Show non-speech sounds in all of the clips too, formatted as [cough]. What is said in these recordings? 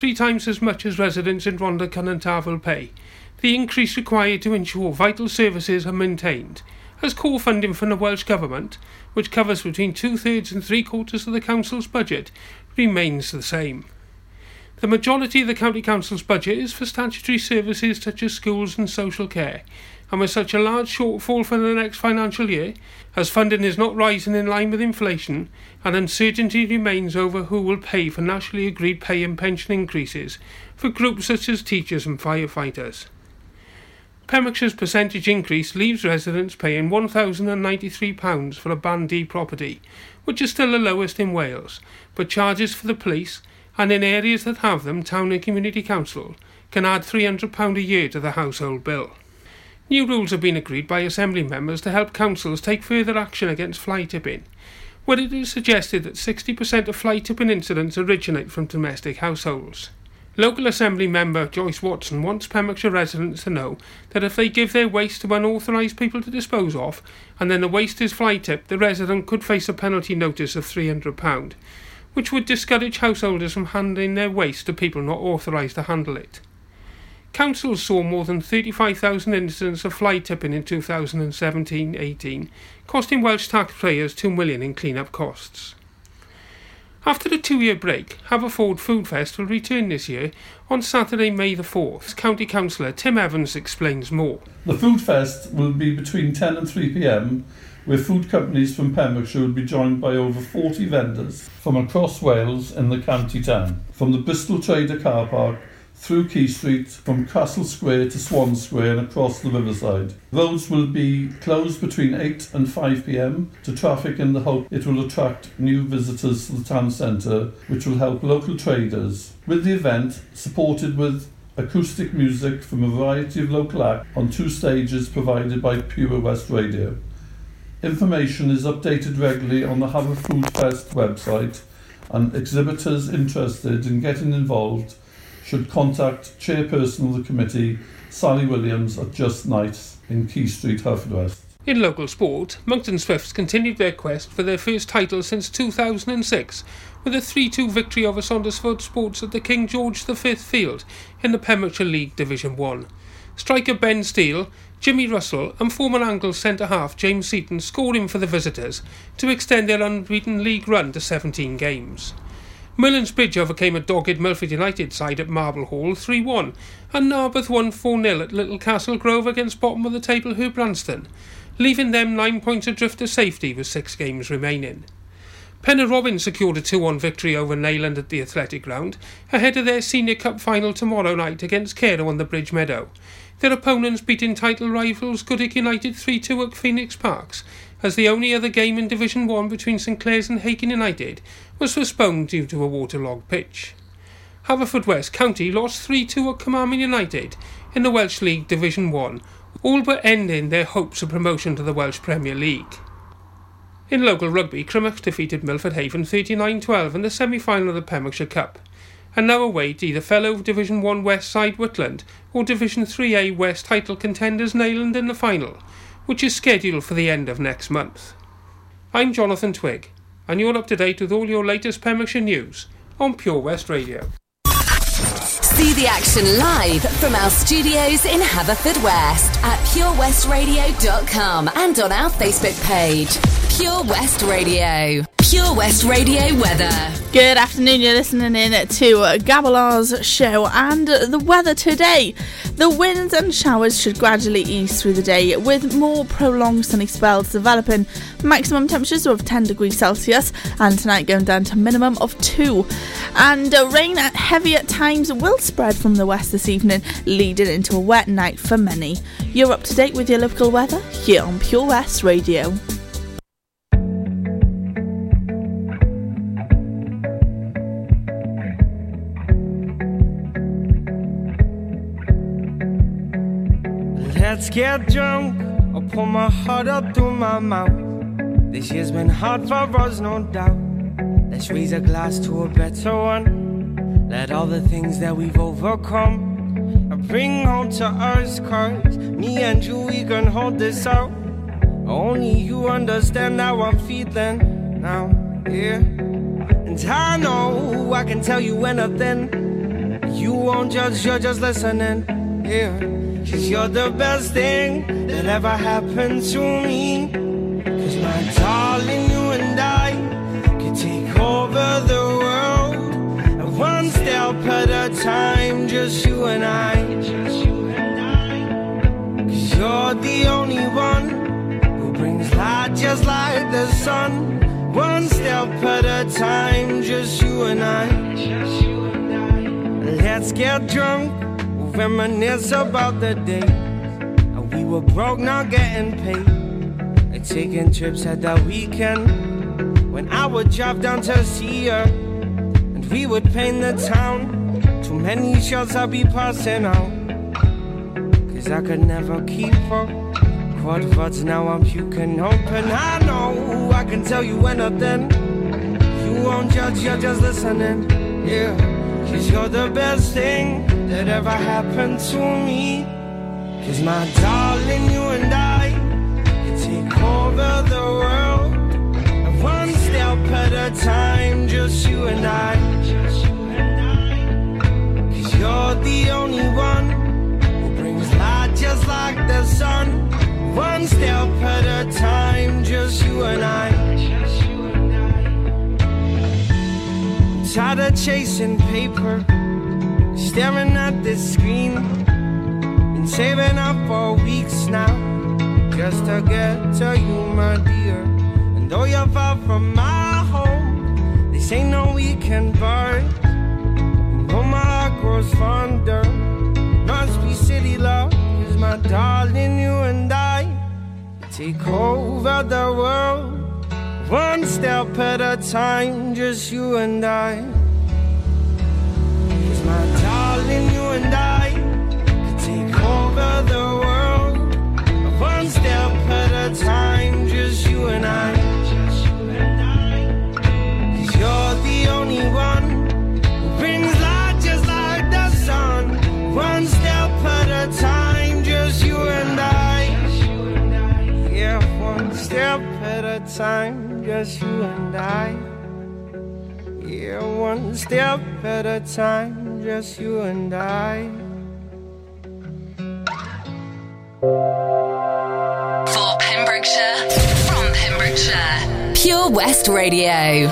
three times as much as residents in Rhondda and will pay. The increase required to ensure vital services are maintained as core funding from the Welsh Government, which covers between two thirds and three quarters of the Council's budget, remains the same. The majority of the County Council's budget is for statutory services such as schools and social care, and with such a large shortfall for the next financial year, as funding is not rising in line with inflation, and uncertainty remains over who will pay for nationally agreed pay and pension increases for groups such as teachers and firefighters. Pembrokeshire's percentage increase leaves residents paying £1,093 for a Band D property, which is still the lowest in Wales, but charges for the police, and in areas that have them, Town and Community Council, can add £300 a year to the household bill. New rules have been agreed by Assembly members to help councils take further action against fly tipping, where it is suggested that 60% of fly tipping incidents originate from domestic households. Local Assembly member Joyce Watson wants Pembrokeshire residents to know that if they give their waste to unauthorised people to dispose of, and then the waste is fly tipped, the resident could face a penalty notice of £300, which would discourage householders from handing their waste to people not authorised to handle it. Councils saw more than 35,000 incidents of fly tipping in 2017-18, costing Welsh taxpayers 2 million in clean-up costs. After the two-year break, Haverford Food Fest will return this year on Saturday, May the 4th. County Councillor Tim Evans explains more. The Food Fest will be between 10 and 3 pm, where food companies from Pembrokeshire will be joined by over 40 vendors from across Wales in the county town. From the Bristol Trader car park through Quay Street, from Castle Square to Swan Square and across the riverside. Roads will be closed between 8 and 5 pm to traffic in the hope it will attract new visitors to the town centre, which will help local traders. With the event, supported with acoustic music from a variety of local acts on two stages provided by Pure West Radio. Information is updated regularly on the Haverfoodfest website and exhibitors interested in getting involved should contact chairperson of the committee, Sally Williams at Just Nights in Quay Street, Haverfordwest. In local sport, Monkton Swifts continued their quest for their first title since 2006 with a 3 2 victory over Saundersfoot Sports at the King George V Field in the Pembrokeshire League Division 1. Striker Ben Steele, Jimmy Russell, and former Angle centre half James Seaton scored in for the visitors to extend their unbeaten league run to 17 games. Merlin's Bridge overcame a dogged Milford United side at Marble Hall 3 1, and Narberth won 4 0 at Little Castle Grove against bottom of the table Herbrandston, leaving them nine points adrift to safety with six games remaining. Pennar Robin secured a 2 1 victory over Neyland at the Athletic Ground, ahead of their Senior Cup final tomorrow night against Carew on the Bridge Meadow. Their opponents beating title rivals Goodwick United 3 2 at Phoenix Parks, as the only other game in Division 1 between St Clears and Hakin United was postponed due to a waterlogged pitch. Haverfordwest County lost 3 2 at Carmarthen United in the Welsh League Division 1, all but ending their hopes of promotion to the Welsh Premier League. In local rugby, Crymych defeated Milford Haven 39 12 in the semi final of the Pembrokeshire Cup, and now await either fellow Division 1 West side Whitland or Division 3A West title contenders Neyland in the final, which is scheduled for the end of next month. I'm Jonathan Twig, and you're up to date with all your latest Pembrokeshire news on Pure West Radio. See the action live from our studios in Haverfordwest at purewestradio.com and on our Facebook page. Pure West Radio. Pure West Radio weather. Good afternoon, you're listening in to Gabalar's show and the weather today. The winds and showers should gradually ease through the day with more prolonged sunny spells developing. Maximum temperatures of 10 degrees Celsius and tonight going down to minimum of 2. And uh, rain at heavy at times will spread from the west this evening, leading into a wet night for many. You're up to date with your local weather here on Pure West Radio. Let's get drunk. I'll pull my heart up through my mouth. This year's been hard for us, no doubt. Let's raise a glass to a better one. Let all the things that we've overcome bring home to us. Cause me and you, we can hold this out. Only you understand how I'm feeling now, yeah. And I know I can tell you anything. You won't judge, you're just listening. Yeah, cause you're the best thing that ever happened to me. Cause my darling, you and I could take over the world. And one step at a time, just you and I. Cause you're the only one who brings light just like the sun. One step at a time, just you and I. Let's get drunk, reminisce about the day. We were broke, not getting paid. And taking trips at the weekend. When I would drive down to see her, and we would paint the town. Too many shots I'd be passing out. Cause I could never keep up. Quad words now I'm puking open. I know I can tell you anything. You won't judge, you're just listening. Yeah. Cause you're the best thing that ever happened to me. Cause my darling, you and I can take over the world. And one step at a time, just you and I. Cause you're the only one who brings light just like the sun. One step at a time, just you and I. Tired of chasing paper, staring at this screen. Been saving up for weeks now, just to get to you, my dear. And though you're far from my home, this ain't no weekend bar. Oh, my heart grows fonder. Must be city love, cause my darling, you and I take over the world. One step at a time, just you and I. and I could take over the world. One step at a time, just you and I. Cause you're the only one who brings light just like the sun. One step at a time, just you and I. Yeah, one step at a time just you and I. Yeah, one step at a time, just you and I. For Pembrokeshire, from Pembrokeshire, Pure West Radio.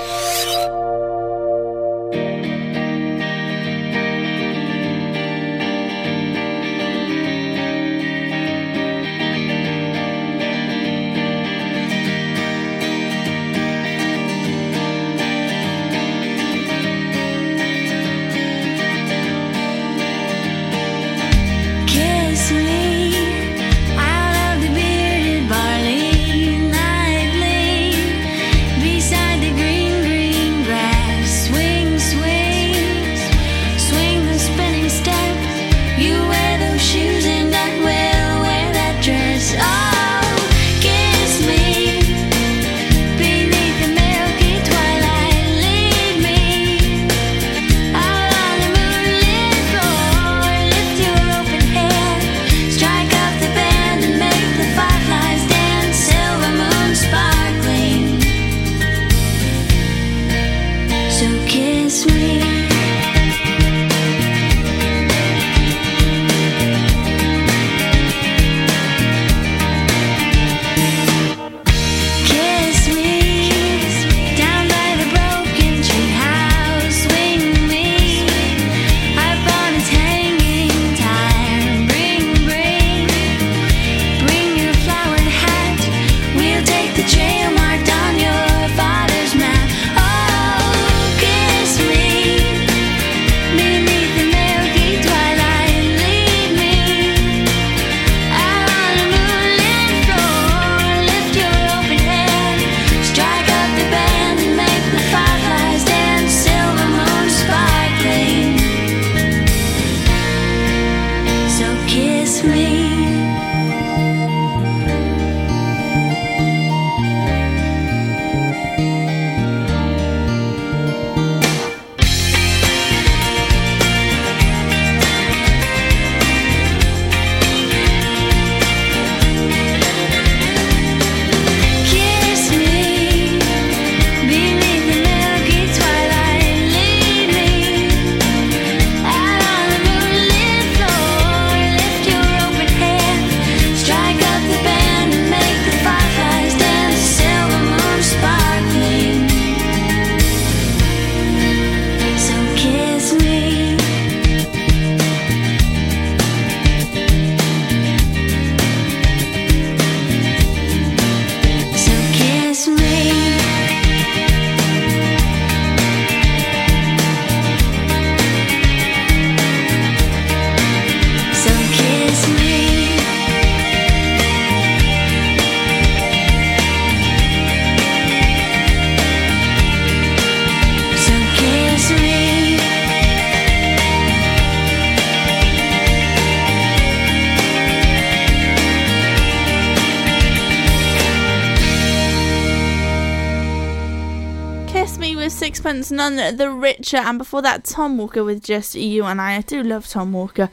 The Richer, and before that, Tom Walker with Just You and I. I do love Tom Walker.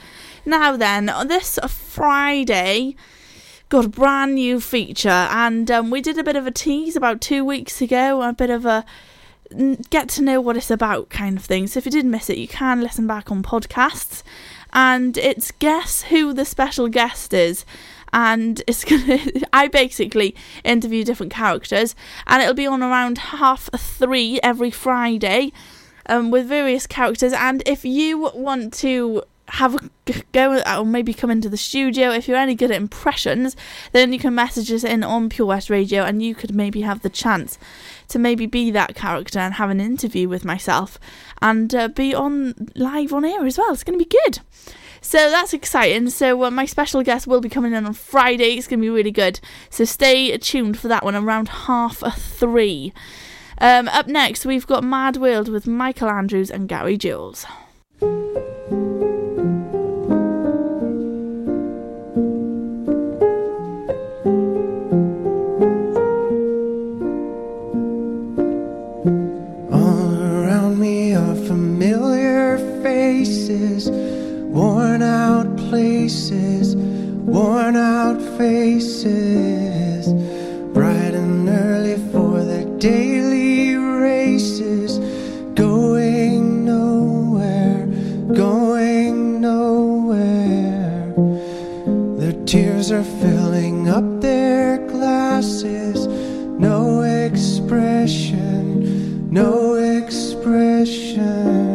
Now then, this Friday, got a brand new feature, and um, we did a bit of a tease about two weeks ago, a bit of a get to know what it's about kind of thing. So if you did miss it, you can listen back on podcasts. And it's guess who the special guest is and it's gonna [laughs] I basically interview different characters and it'll be on around half three every Friday um, with various characters and if you want to have a go or maybe come into the studio if you're any good at impressions then you can message us in on Pure West Radio and you could maybe have the chance to maybe be that character and have an interview with myself and uh, be on live on air as well. It's going to be good so that's exciting. So uh, my special guest will be coming in on Friday. It's going to be really good. So stay tuned for that one around half three. Um, up next, we've got Mad World with Michael Andrews and Gary Jules. Places, worn out faces, bright and early for their daily races, going nowhere, going nowhere. Their tears are filling up their glasses. No expression, no expression.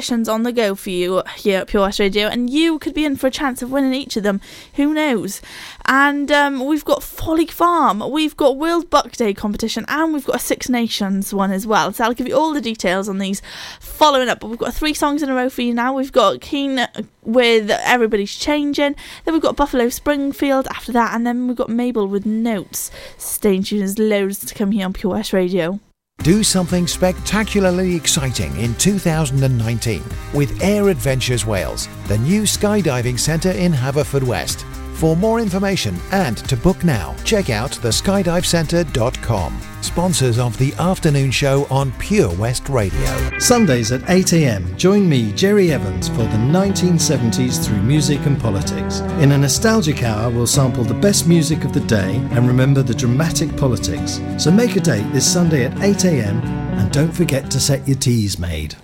Competitions on the go for you here at Pure West Radio, and you could be in for a chance of winning each of them. Who knows? And um, we've got Folly Farm, we've got World Buck Day competition, and we've got a Six Nations one as well. So I'll give you all the details on these following up. But we've got three songs in a row for you now. We've got Keane with Everybody's Changing, then we've got Buffalo Springfield after that, and then we've got Mabel with Notes. Stay tuned, there's loads to come here on Pure West Radio. Do something spectacularly exciting in 2019 with Air Adventures Wales, the new skydiving centre in Haverfordwest. For more information and to book now, check out theskydivecentre.com. Sponsors of the afternoon show on Pure West Radio. Sundays at 8am, join me, Jerry Evans, for the 1970s through music and politics. In a nostalgic hour, we'll sample the best music of the day and remember the dramatic politics. So make a date this Sunday at 8am and don't forget to set your Teasmade.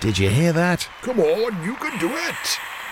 Did you hear that? Come on, you can do it.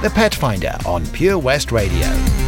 The Pet Finder on Pure West Radio.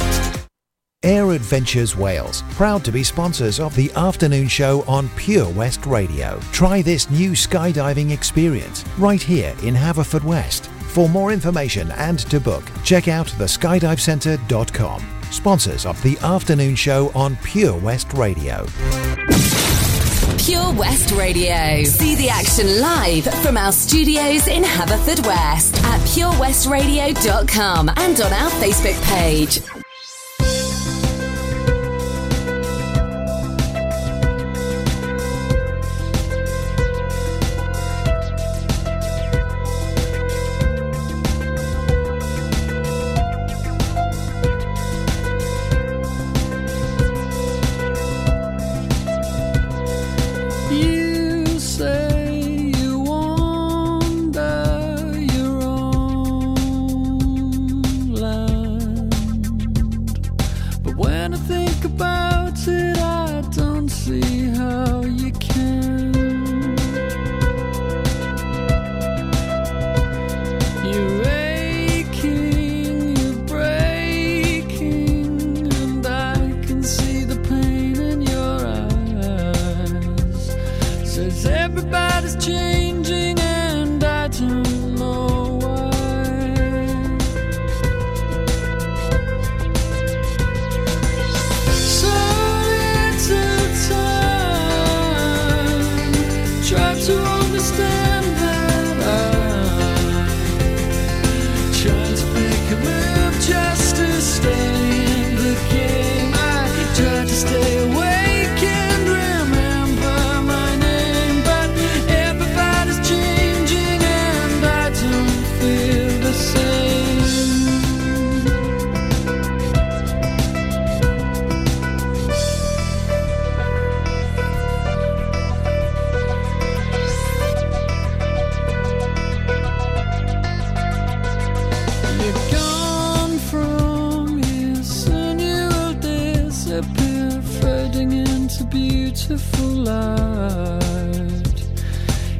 Air Adventures Wales, proud to be sponsors of the afternoon show on Pure West Radio. Try this new skydiving experience right here in Haverfordwest. For more information and to book, check out theskydivecentre.com. Sponsors of the afternoon show on Pure West Radio. Pure West Radio. See the action live from our studios in Haverfordwest at purewestradio.com and on our Facebook page. Into beautiful light.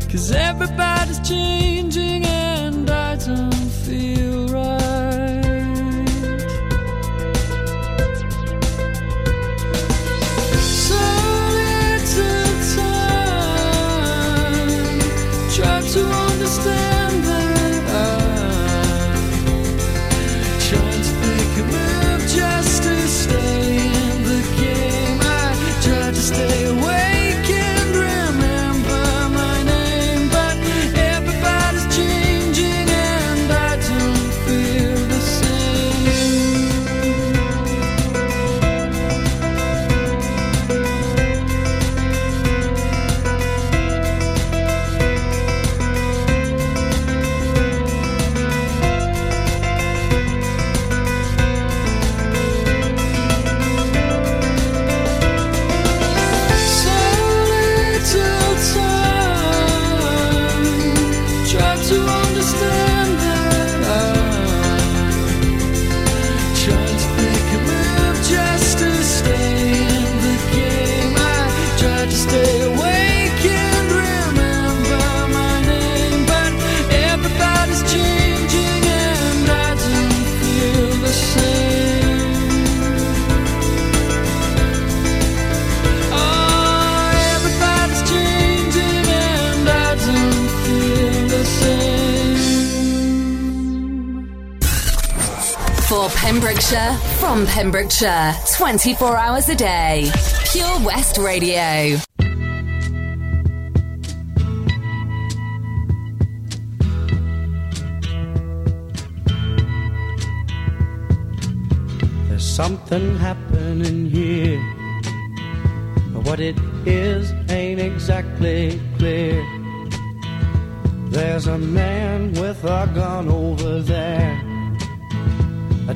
Cause everybody's changing and I don't feel Pembrokeshire, from Pembrokeshire, 24 hours a day. Pure West Radio. There's something happening here. But what it is ain't exactly clear. There's a man with a gun over there.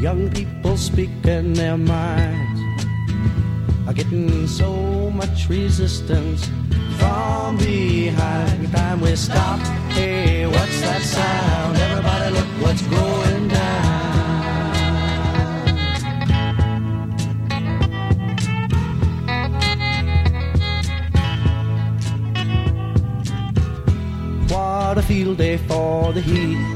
Young people speaking their minds are getting so much resistance from behind. Time we stop. Hey, what's that sound? Everybody look what's going down. What a field day for the heat.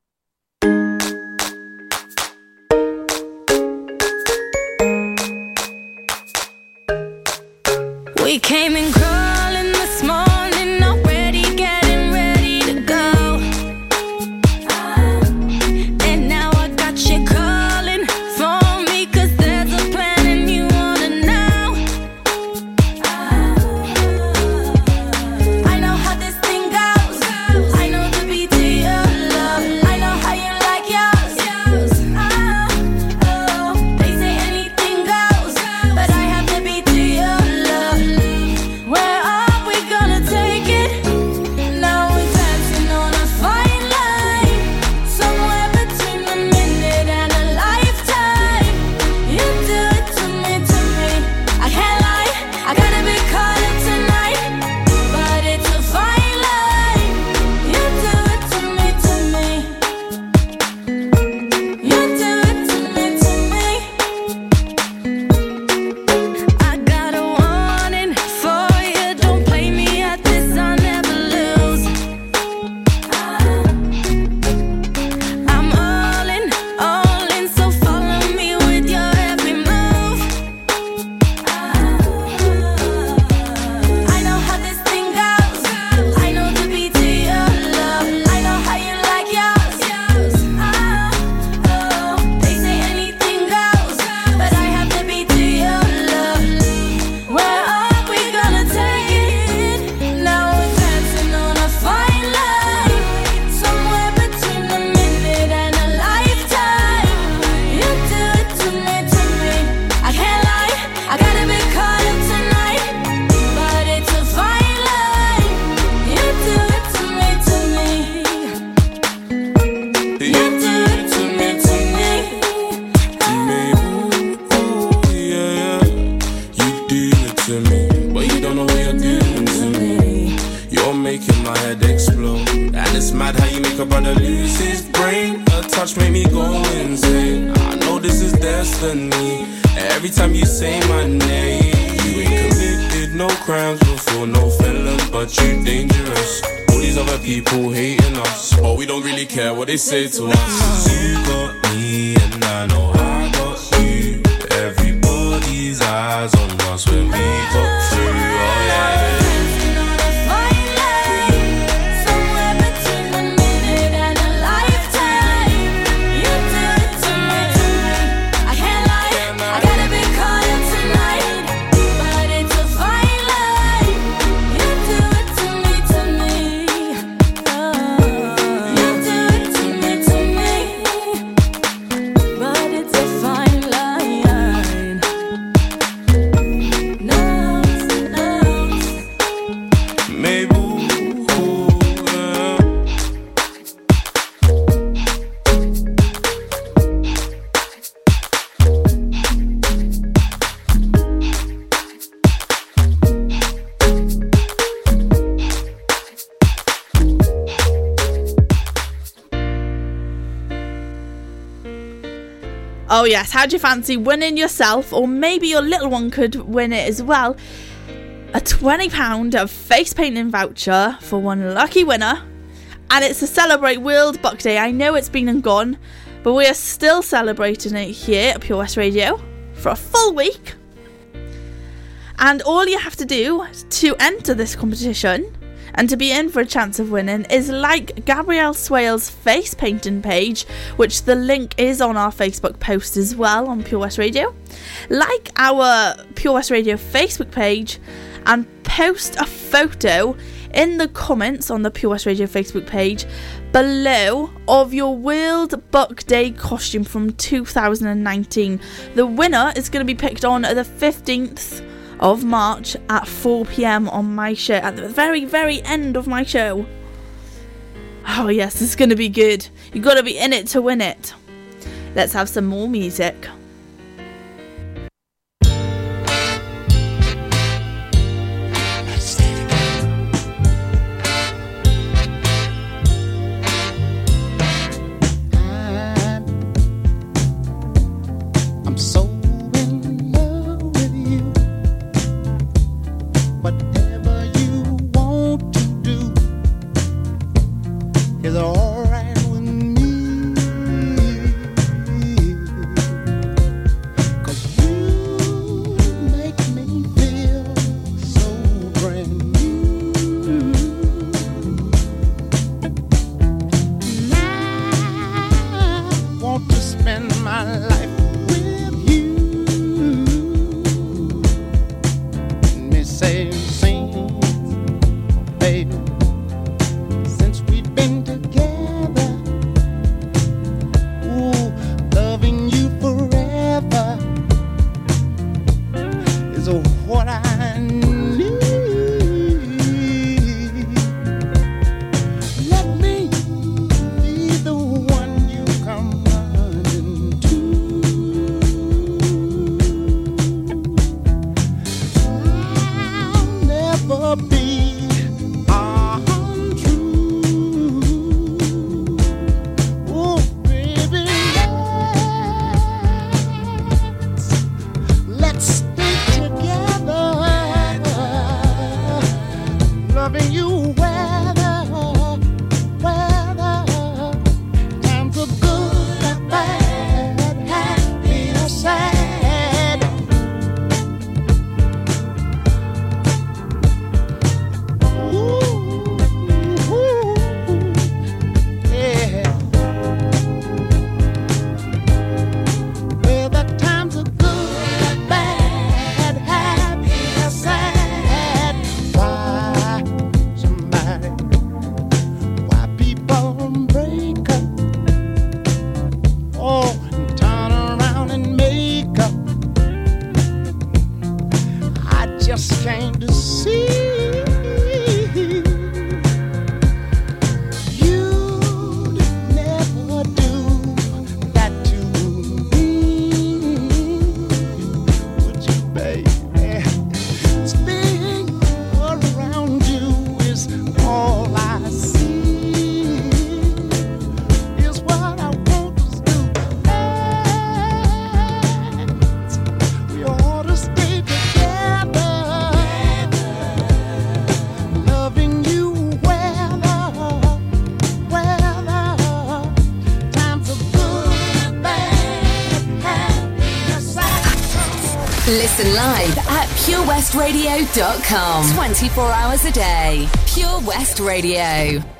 Yes. How do you fancy winning yourself, or maybe your little one could win it as well? A £20 of face painting voucher for one lucky winner. And it's to celebrate World Book Day. I know it's been and gone, but we are still celebrating it here at Pure West Radio for a full week. And all you have to do to enter this competition and to be in for a chance of winning is like Gabrielle Swale's face painting page, which the link is on our Facebook post as well on Pure West Radio. Like our Pure West Radio Facebook page and post a photo in the comments on the Pure West Radio Facebook page below of your World Book Day costume from 2019. The winner is going to be picked on the 15th of March at 4 pm on my show, at the very, very end of my show. Oh, yes, it's going to be good. You've got to be in it to win it. Let's have some more music. just came to see. purewestradio.com. 24 hours a day. Pure West Radio.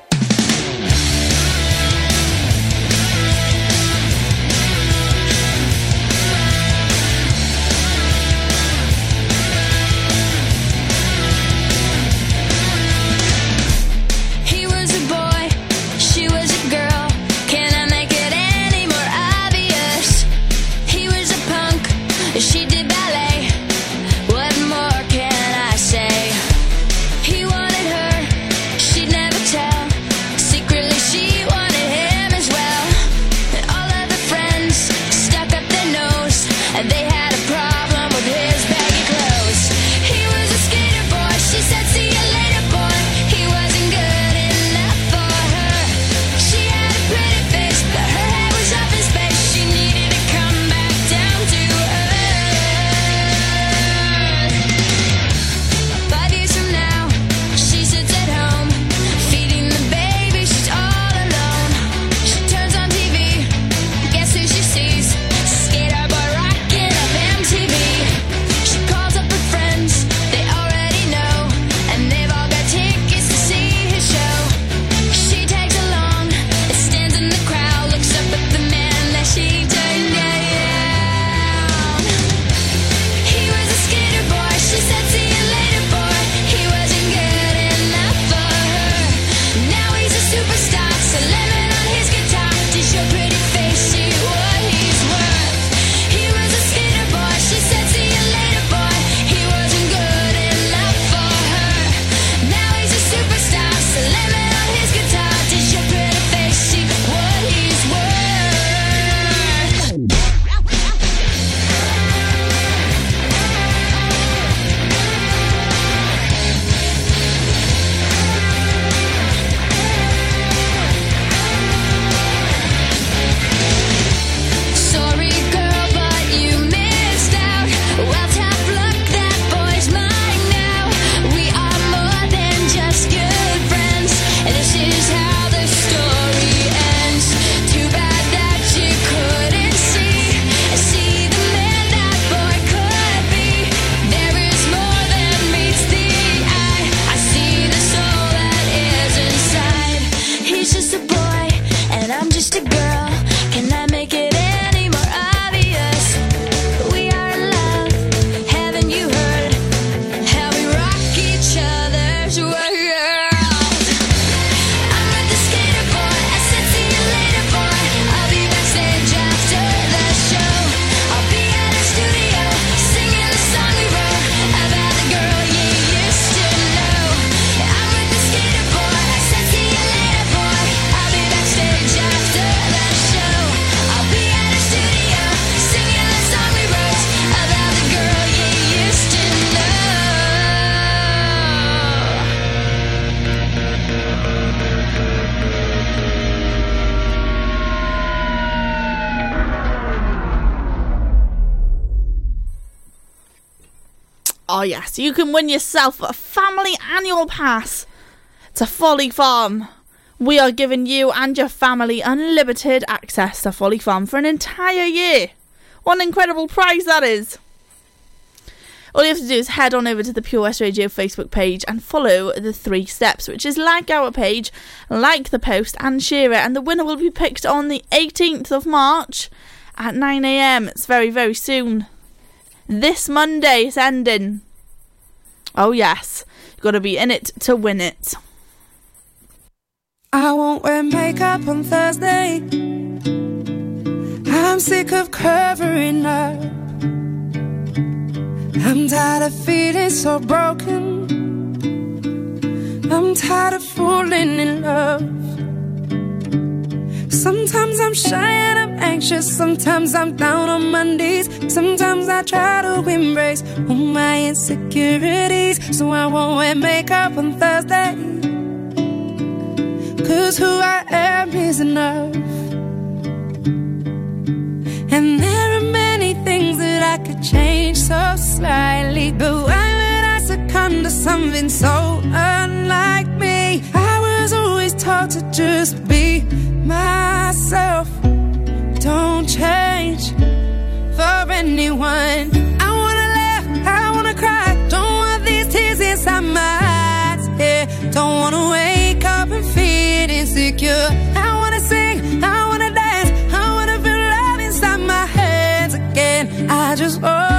Oh, yes, you can win yourself a family annual pass to Folly Farm. We are giving you and your family unlimited access to Folly Farm for an entire year. What an incredible prize that is! All you have to do is head on over to the Pure West Radio Facebook page and follow the three steps, which is like our page, like the post, and share it. And the winner will be picked on the 18th of March at 9am. It's very, very soon. This Monday it's ending. Oh, yes. Got to be in it to win it. I won't wear makeup on Thursday. I'm sick of covering up. I'm tired of feeling so broken. I'm tired of falling in love. Sometimes I'm shy and I'm anxious. Sometimes I'm down on my knees. Sometimes I try to embrace all my insecurities. So I won't wear makeup on Thursday. Cause who I am is enough. And there are many things that I could change so slightly. But why would I succumb to something so unlike me? I was always taught to just be myself. Don't change for anyone. I wanna laugh, I wanna cry. Don't want these tears inside my eyes. Yeah, don't wanna wake up and feel insecure. I wanna sing, I wanna dance, I wanna feel love inside my hands again. I just want.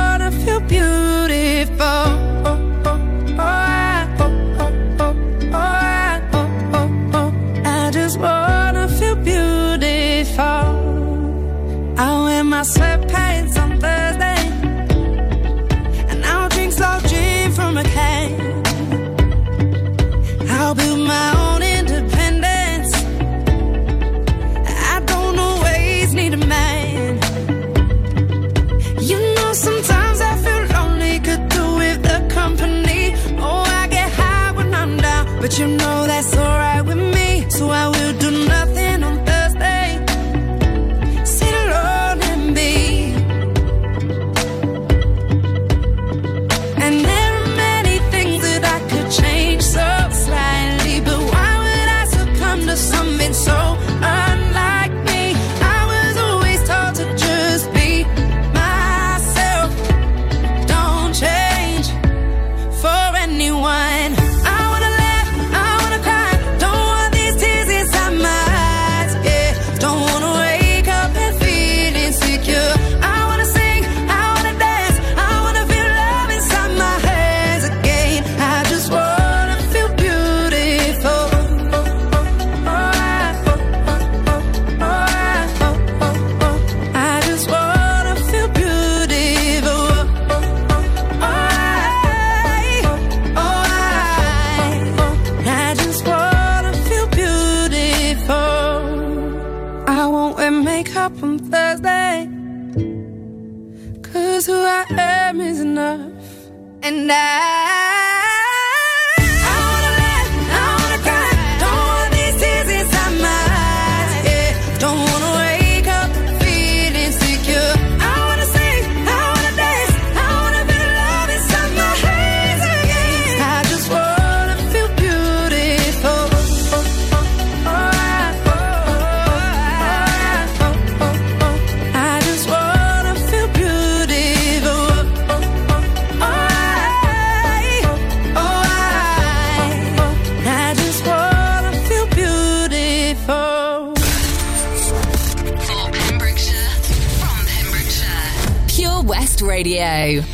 Radio.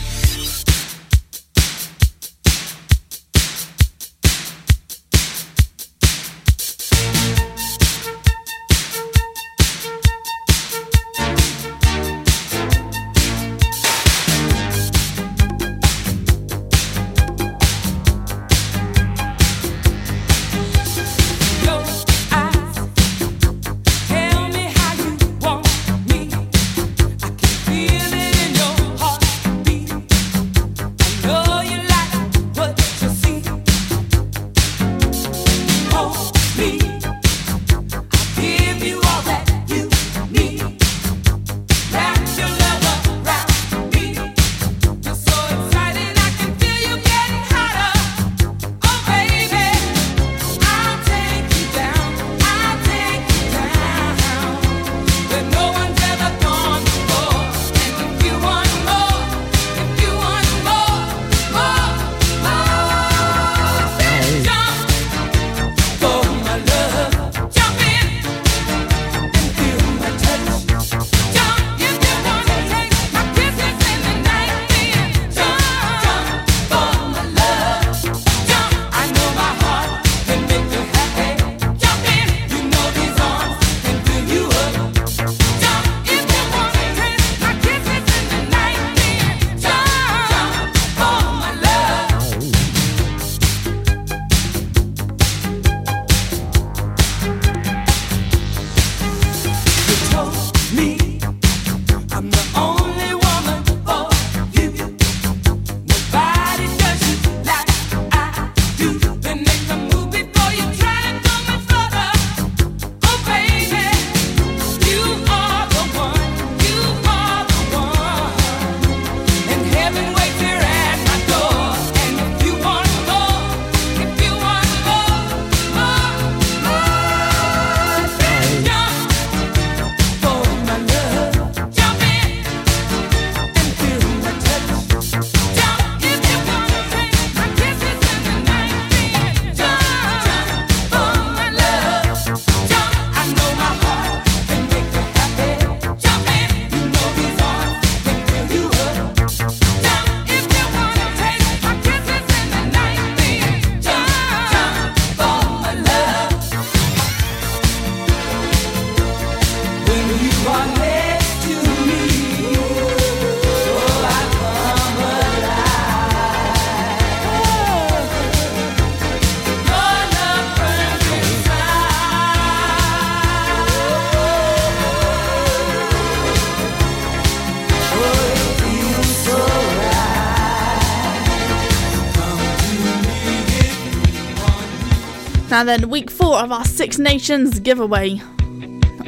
Now then, week four of our Six Nations giveaway.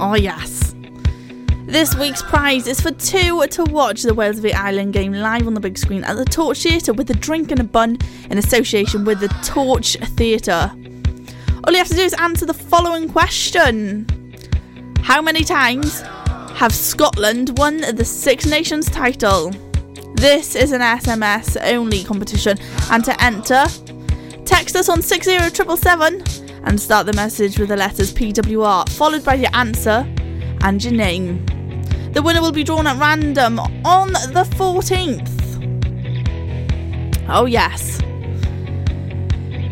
Oh, yes. This week's prize is for two to watch the Wales v Ireland game live on the big screen at the Torch Theatre with a drink and a bun in association with the Torch Theatre. All you have to do is answer the following question How many times have Scotland won the Six Nations title? This is an SMS only competition, and to enter, text us on 60777 and start the message with the letters PWR, followed by your answer and your name. The winner will be drawn at random on the 14th. Oh, yes.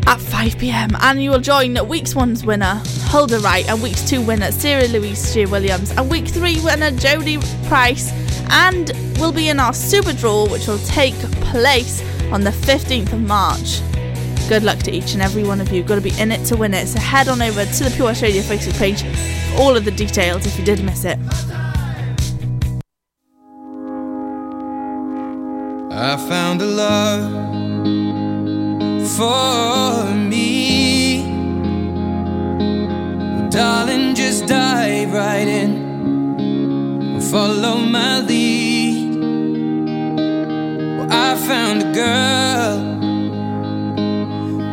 At 5 pm, and you will join week's one's winner, Hulda Wright, and week's two winner, Sarah Louise Shear Williams, and week three winner, Jodie Price, and will be in our super draw, which will take place on the 15th of March. Good luck to each and every one of you. Got to be in it to win it. So head on over to the Pure West Radio Facebook page all of the details if you did miss it. I found a love for me. Well, darling, just dive right in. Follow my lead. Well, I found a girl,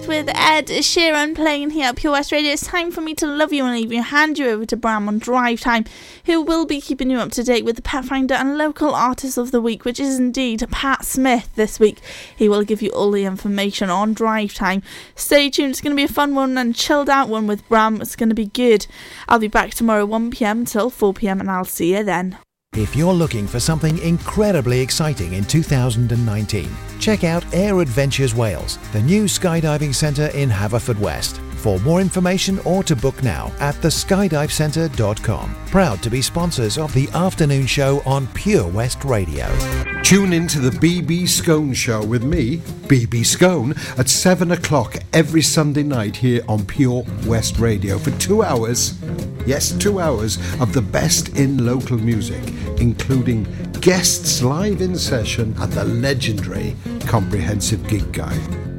with Ed Sheeran playing here at Pure West Radio. It's time for me to love you and leave you. Hand you over to Bram on Drive Time, who will be keeping you up to date with the Pathfinder and local artist of the week, which is indeed Pat Smith this week. He will give you all the information on Drive Time. Stay tuned. It's going to be a fun one and chilled out one with Bram. It's going to be good. I'll be back tomorrow 1 pm till 4 pm, and I'll see you then. If you're looking for something incredibly exciting in 2019, check out Air Adventures Wales, the new skydiving centre in Haverfordwest. For more information or to book now at theskydivecentre.com. Proud to be sponsors of the afternoon show on Pure West Radio. Tune in to the BB Skone Show with me, BB Skone, at 7 o'clock every Sunday night here on Pure West Radio for two hours. Yes, two hours of the best in local music, including guests live in session and the legendary Comprehensive Gig Guide.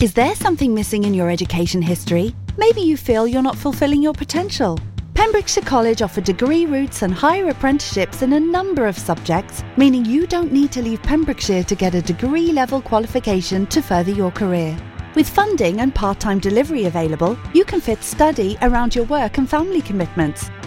Is there something missing in your education history? Maybe you feel you're not fulfilling your potential. Pembrokeshire College offer degree routes and higher apprenticeships in a number of subjects, meaning you don't need to leave Pembrokeshire to get a degree level qualification to further your career. With funding and part time delivery available, you can fit study around your work and family commitments.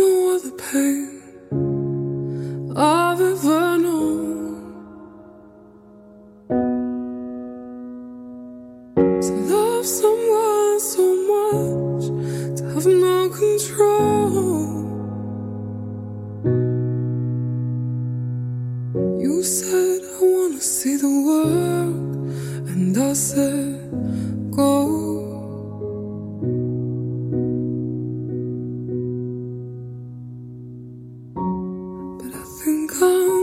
No other pain I've ever known. To love someone so much, to have no control. You said I wanna see the world, and I said go. I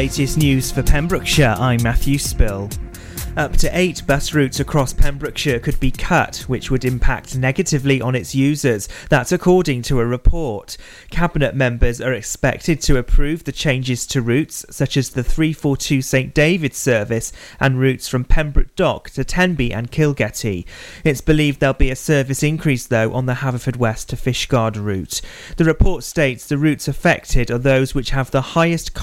latest news for Pembrokeshire, I'm Matthew Spill. Up to eight bus routes across Pembrokeshire could be cut, which would impact negatively on its users. That's according to a report. Cabinet members are expected to approve the changes to routes, such as the 342 St David's service and routes from Pembroke Dock to Tenby and Kilgetty. It's believed there'll be a service increase, though, on the Haverfordwest to Fishguard route. The report states the routes affected are those which have the highest